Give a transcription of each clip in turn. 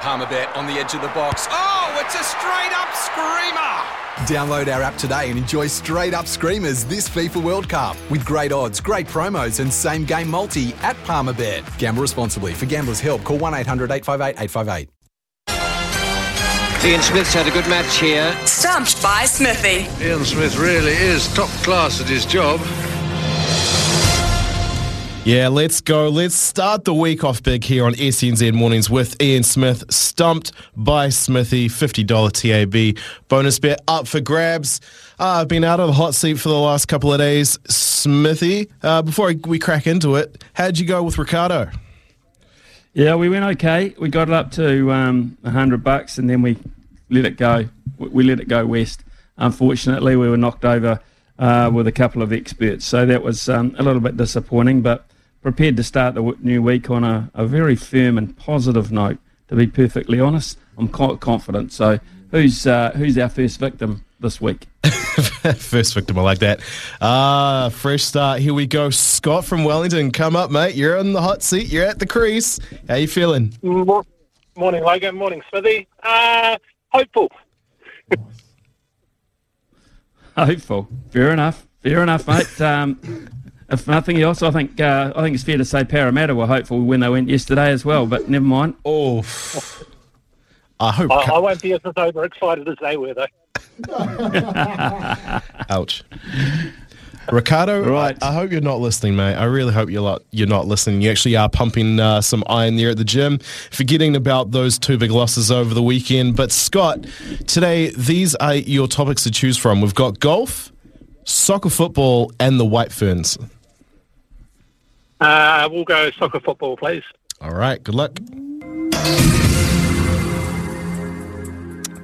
Palmerbet on the edge of the box. Oh, it's a straight up screamer! Download our app today and enjoy straight up screamers this FIFA World Cup with great odds, great promos, and same game multi at Palmerbet. Gamble responsibly. For gamblers' help, call 1 800 858 858. Ian Smith's had a good match here. Stumped by Smithy. Ian Smith really is top class at his job. Yeah, let's go. Let's start the week off big here on SNZ Mornings with Ian Smith, stumped by Smithy, $50 TAB bonus bet up for grabs. Uh, I've been out of the hot seat for the last couple of days. Smithy, uh, before we crack into it, how'd you go with Ricardo? Yeah, we went okay. We got it up to um, 100 bucks and then we let it go. We let it go west. Unfortunately, we were knocked over uh, with a couple of experts. So that was um, a little bit disappointing, but prepared to start the new week on a, a very firm and positive note. To be perfectly honest, I'm quite confident. So, who's uh, who's our first victim this week? first victim, I like that. Ah, uh, fresh start. Here we go. Scott from Wellington, come up, mate. You're in the hot seat. You're at the crease. How you feeling? Morning, Logan. Morning, Smithy. Uh, hopeful. hopeful. Fair enough. Fair enough, mate. Um, if nothing else, I think uh, I think it's fair to say Parramatta were hopeful when they went yesterday as well. But never mind. Oh, I hope. I, I won't be as overexcited as they were, though. Ouch. Ricardo, right. I, I, hope you're not listening, mate. I really hope you're not, you're not listening. You actually are pumping uh, some iron there at the gym, forgetting about those two big losses over the weekend. But Scott, today these are your topics to choose from. We've got golf, soccer, football, and the White Ferns. Uh, we'll go soccer football, please. All right, good luck.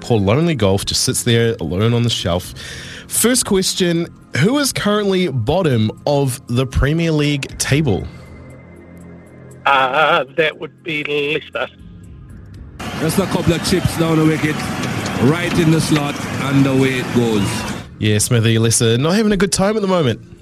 Poor lonely golf just sits there alone on the shelf. First question Who is currently bottom of the Premier League table? Uh, that would be Leicester. Just a couple of chips down the wicket, right in the slot, and away it goes. Yeah, Smithy, Leicester not having a good time at the moment.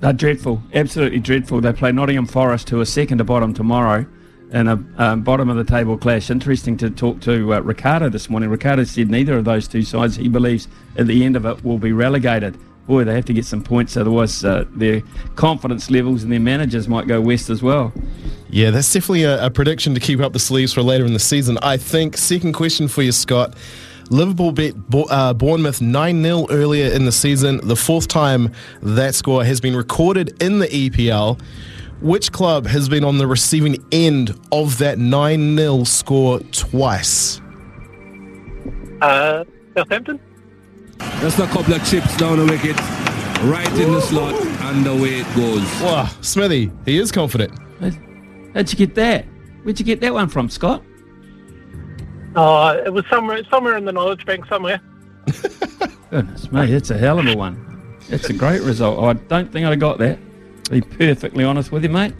They're dreadful, absolutely dreadful. They play Nottingham Forest, who are second to bottom tomorrow, in a um, bottom of the table clash. Interesting to talk to uh, Ricardo this morning. Ricardo said neither of those two sides, he believes, at the end of it, will be relegated. Boy, they have to get some points, otherwise uh, their confidence levels and their managers might go west as well. Yeah, that's definitely a, a prediction to keep up the sleeves for later in the season. I think. Second question for you, Scott. Liverpool beat uh, Bournemouth 9 0 earlier in the season, the fourth time that score has been recorded in the EPL. Which club has been on the receiving end of that 9 0 score twice? Uh, Southampton? Just a couple of chips down the wicket, right in the slot, and away it goes. Wow, Smithy, he is confident. How'd you get that? Where'd you get that one from, Scott? Uh, it was somewhere somewhere in the knowledge bank somewhere. Goodness me, it's a hell of a one. It's a great result. I don't think I got that. To be perfectly honest with you, mate.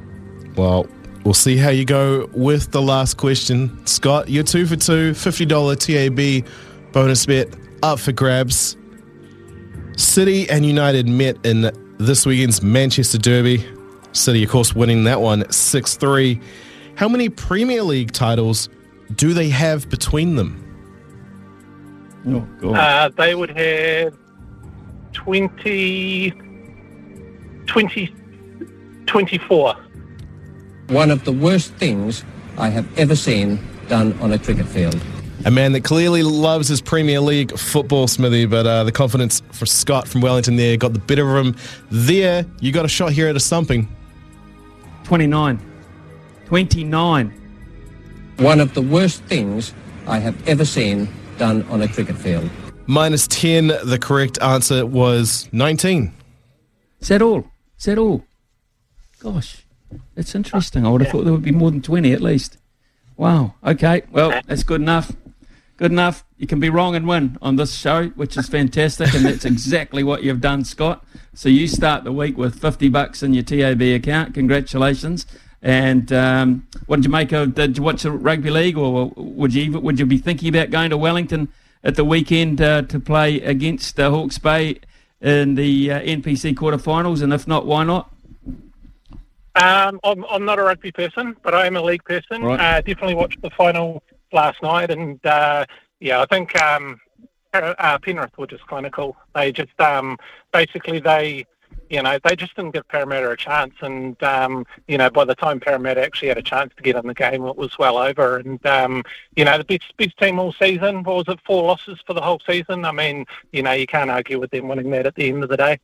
Well, we'll see how you go with the last question. Scott, you're two for two, $50 TAB bonus bet up for grabs. City and United met in this weekend's Manchester Derby. City, of course, winning that one 6 3. How many Premier League titles do they have between them? Oh, God. Uh, they would have 20, 20, 24. One of the worst things I have ever seen done on a cricket field. A man that clearly loves his Premier League football, Smithy, but uh, the confidence for Scott from Wellington there got the better of him. There, you got a shot here at a stumping. 29. 29. One of the worst things I have ever seen done on a cricket field. Minus 10, the correct answer was 19. Is that all? Is that all? Gosh, that's interesting. I would have thought there would be more than 20 at least. Wow. Okay. Well, that's good enough. Good enough. You can be wrong and win on this show, which is fantastic, and that's exactly what you've done, Scott. So you start the week with 50 bucks in your TAB account. Congratulations. And um, what did you make of? Did you watch the rugby league, or would you would you be thinking about going to Wellington at the weekend uh, to play against uh, Hawke's Bay in the uh, NPC quarterfinals? And if not, why not? Um, I'm, I'm not a rugby person, but I am a league person. Right. Uh, definitely watched the final last night, and uh, yeah, I think um, uh, Penrith were just clinical. They just um, basically they, you know, they just didn't give Parramatta a chance, and um, you know, by the time Parramatta actually had a chance to get in the game, it was well over. And um, you know, the best best team all season. What was it? Four losses for the whole season. I mean, you know, you can't argue with them winning that at the end of the day.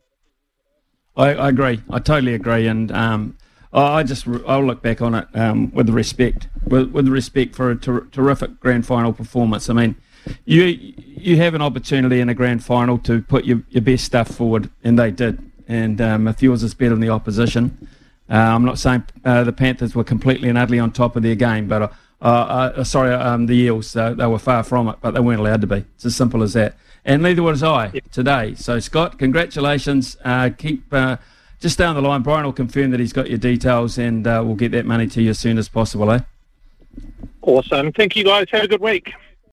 I, I agree. I totally agree. And um, I just I'll look back on it um, with respect, with, with respect for a ter- terrific grand final performance. I mean, you you have an opportunity in a grand final to put your, your best stuff forward, and they did. And um, if yours is better than the opposition, uh, I'm not saying uh, the Panthers were completely and utterly on top of their game, but uh, uh, uh, sorry, um, the Eels uh, they were far from it, but they weren't allowed to be. It's as simple as that. And neither was I today. So Scott, congratulations. Uh, keep. Uh, just down the line. Brian will confirm that he's got your details and uh, we'll get that money to you as soon as possible, eh? Awesome. Thank you guys. Have a good week.